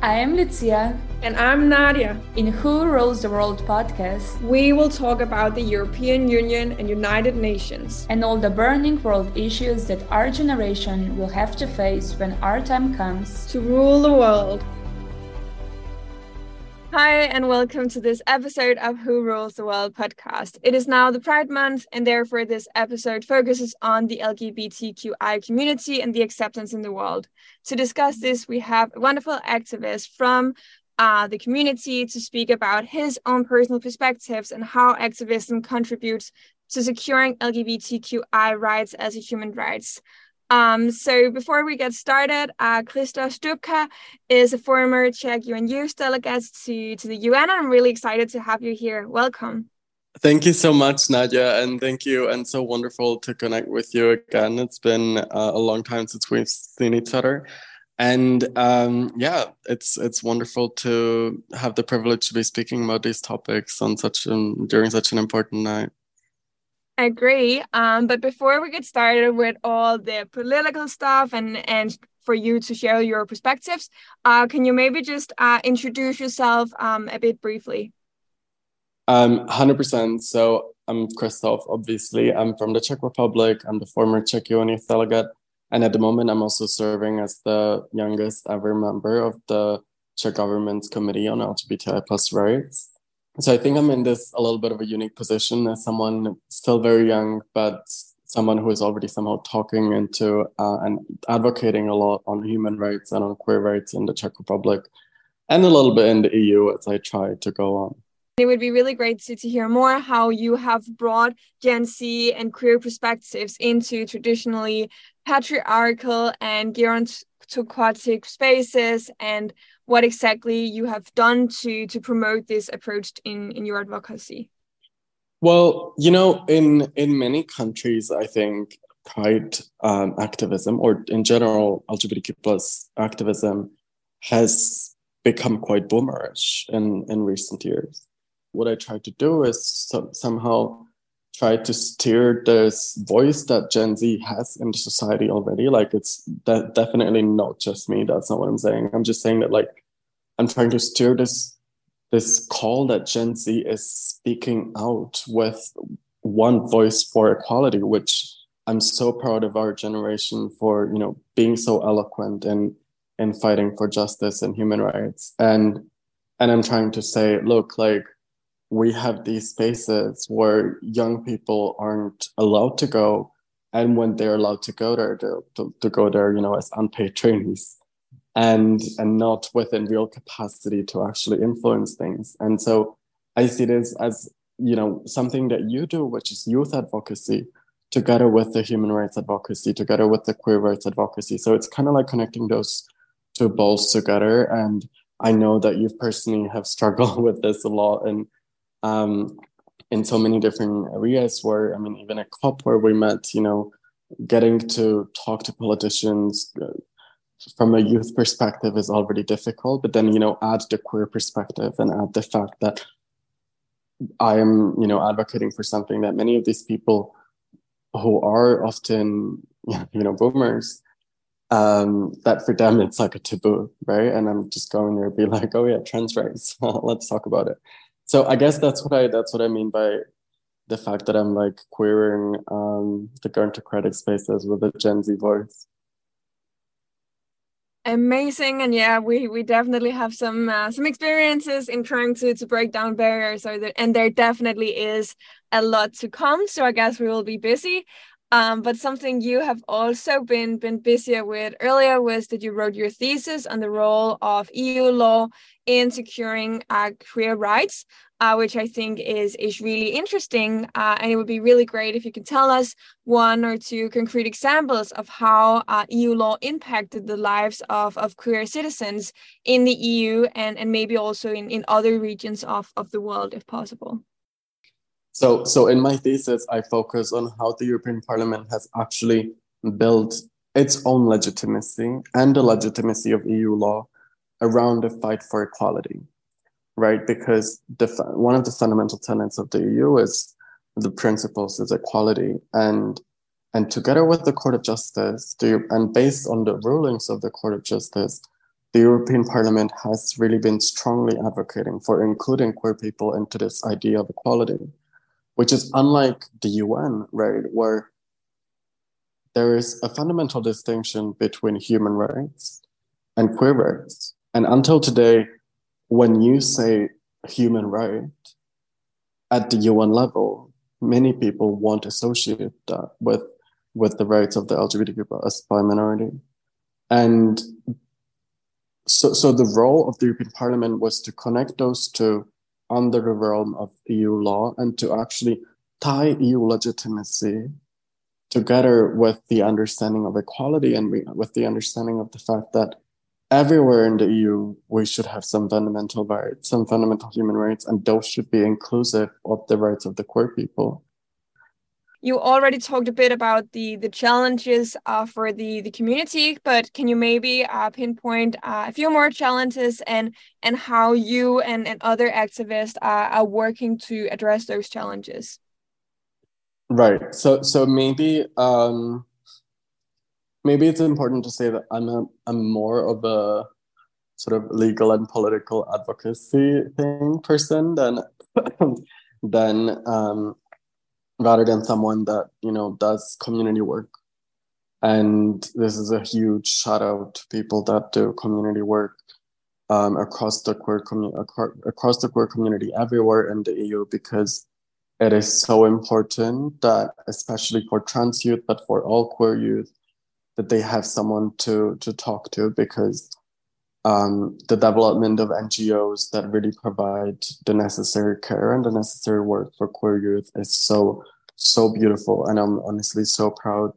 I am Lucia. And I'm Nadia. In Who Rules the World podcast, we will talk about the European Union and United Nations and all the burning world issues that our generation will have to face when our time comes to rule the world. Hi, and welcome to this episode of Who Rules the World podcast. It is now the Pride Month, and therefore, this episode focuses on the LGBTQI community and the acceptance in the world. To discuss this, we have a wonderful activist from uh, the community to speak about his own personal perspectives and how activism contributes to securing LGBTQI rights as a human rights. Um, so before we get started, uh, Kryštof Stupka is a former Czech UN Youth delegate to, to the UN. I'm really excited to have you here. Welcome. Thank you so much, Nadia, and thank you. And so wonderful to connect with you again. It's been uh, a long time since we've seen each other, and um, yeah, it's it's wonderful to have the privilege to be speaking about these topics on such an, during such an important night agree. Um, but before we get started with all the political stuff and and for you to share your perspectives, uh, can you maybe just uh, introduce yourself um, a bit briefly? Um, 100%. So I'm Kryštof, obviously. I'm from the Czech Republic. I'm the former Czech UN Youth delegate. And at the moment, I'm also serving as the youngest ever member of the Czech government's Committee on LGBTI plus rights so I think I'm in this a little bit of a unique position as someone still very young, but someone who is already somehow talking into uh, and advocating a lot on human rights and on queer rights in the Czech Republic and a little bit in the EU as I try to go on. It would be really great to, to hear more how you have brought Gen Z and queer perspectives into traditionally patriarchal and gerontocratic spaces and what exactly you have done to to promote this approach in in your advocacy? Well you know in in many countries i think pride um, activism or in general lgbtq plus activism has become quite boomerish in in recent years. What i try to do is so, somehow try to steer this voice that Gen Z has in the society already. Like it's de- definitely not just me. That's not what I'm saying. I'm just saying that like I'm trying to steer this this call that Gen Z is speaking out with one voice for equality, which I'm so proud of our generation for, you know, being so eloquent and in fighting for justice and human rights. And and I'm trying to say, look, like we have these spaces where young people aren't allowed to go and when they're allowed to go there to, to, go there you know as unpaid trainees and and not within real capacity to actually influence things. And so i see this as you know something that you do which is youth advocacy together with the human rights advocacy together with the queer rights advocacy. So it's kind of like connecting those two balls together and i know that you personally have struggled with this a lot and um, in so many different areas where i mean even at cop where we met you know getting to talk to politicians uh, from a youth perspective is already difficult but then you know add the queer perspective and add the fact that i am you know advocating for something that many of these people who are often you know boomers um, that for them it's like a taboo right? And i'm just going there be like oh yeah trans rights let's talk about it so i guess that's what i that's what i mean by the fact that i'm like queering um, the gerontocratic spaces with a gen z voice. Amazing and yeah we we definitely have some uh, some experiences in trying to to break down barriers or that and there definitely is a lot to come so i guess we will be busy um, but something you have also been been busier with earlier was that you wrote your thesis on the role of EU law in securing uh, queer rights, uh, which I think is is really interesting. Uh, and it would be really great if you could tell us one or two concrete examples of how uh, EU law impacted the lives of, of queer citizens in the EU and, and maybe also in, in other regions of, of the world, if possible. So, so in my thesis, I focus on how the European Parliament has actually built its own legitimacy and the legitimacy of EU law around the fight for equality, right? Because the, one of the fundamental tenets of the EU is the principles is equality, and and together with the Court of Justice, the, and based on the rulings of the Court of Justice, the European Parliament has really been strongly advocating for including queer people into this idea of equality, which is unlike the UN, right, where there is a fundamental distinction between human rights and queer rights. And until today, when you say human right at the UN level, many people won't associate that with with the rights of the LGBTQ plus minority. And so, so the role of the European Parliament was to connect those two under the realm of EU law and to actually tie EU legitimacy together with the understanding of equality and with the understanding of the fact that everywhere in the EU we should have some fundamental rights, some fundamental human rights, and those should be inclusive of the rights of the queer people you already talked a bit about the the challenges uh, for the the community but can you maybe uh, pinpoint uh, a few more challenges and and how you and, and other activists are working to address those challenges? Right. So so maybe um maybe it's important to say that i'm a i'm more of a sort of legal and political advocacy thing person than than um rather than someone that you know does community work. And this is a huge shout out to people that do community work um, across the queer community across the queer community everywhere in the EU because it is so important that especially for trans youth but for all queer youth that they have someone to to talk to because um, the development of NGOs that really provide the necessary care and the necessary work for queer youth is so so beautiful, and I'm honestly so proud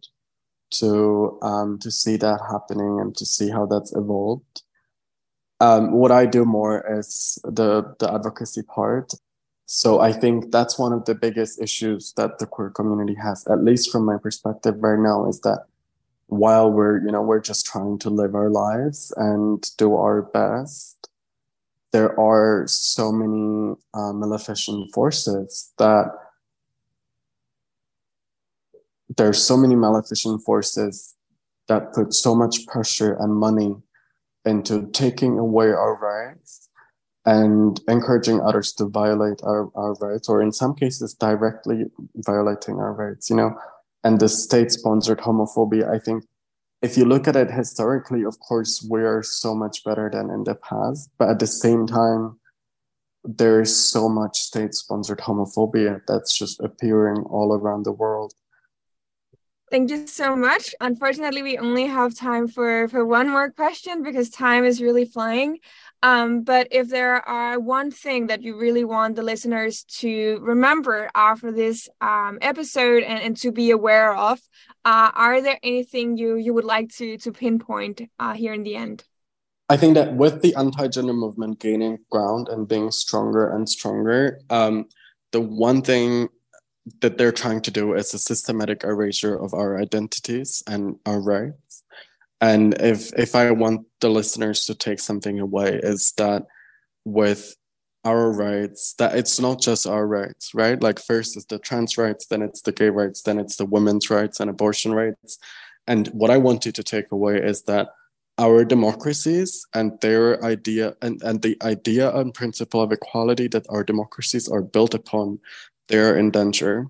to um, to see that happening and to see how that's evolved. Um, what I do more is the the advocacy part. So I think that's one of the biggest issues that the queer community has, at least from my perspective right now, is that while we're you know we're just trying to live our lives and do our best there are so many uh, maleficent forces that there's so many maleficent forces that put so much pressure and money into taking away our rights and encouraging others to violate our, our rights or in some cases directly violating our rights you know and the state sponsored homophobia i think if you look at it historically of course we are so much better than in the past but at the same time there is so much state sponsored homophobia that's just appearing all around the world Thank you so much. Unfortunately, we only have time for, for one more question because time is really flying. Um, but if there are one thing that you really want the listeners to remember after this um, episode and, and to be aware of, uh, are there anything you you would like to to pinpoint uh, here in the end? I think that with the anti-gender movement gaining ground and being stronger and stronger, um, the one thing that they're trying to do is a systematic erasure of our identities and our rights. And if if I want the listeners to take something away, is that with our rights, that it's not just our rights, right? Like first is the trans rights, then it's the gay rights, then it's the women's rights and abortion rights. And what I want you to take away is that our democracies and their idea and, and the idea and principle of equality that our democracies are built upon they're in danger.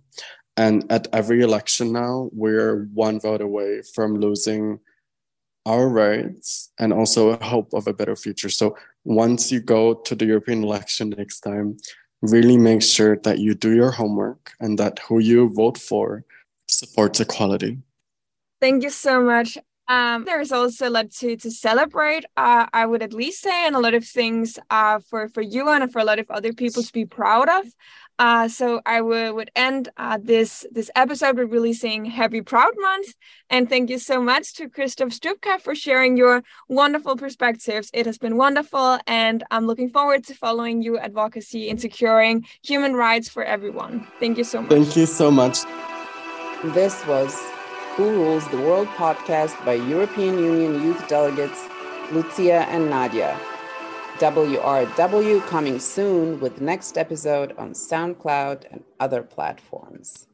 And at every election now, we're one vote away from losing our rights and also a hope of a better future. So once you go to the European election next time, really make sure that you do your homework and that who you vote for supports equality. Thank you so much. Um, there's also a lot to to celebrate. Uh, I would at least say, and a lot of things uh, for for you and for a lot of other people to be proud of. Uh, so I would, would end uh, this this episode with really saying Happy Proud Month, and thank you so much to Kryštof Stupka for sharing your wonderful perspectives. It has been wonderful, and I'm looking forward to following your advocacy in securing human rights for everyone. Thank you so much. Thank you so much. This was Who Rules the World podcast by European Union youth delegates Lucia and Nadia. WRW coming soon with next episode on SoundCloud and other platforms.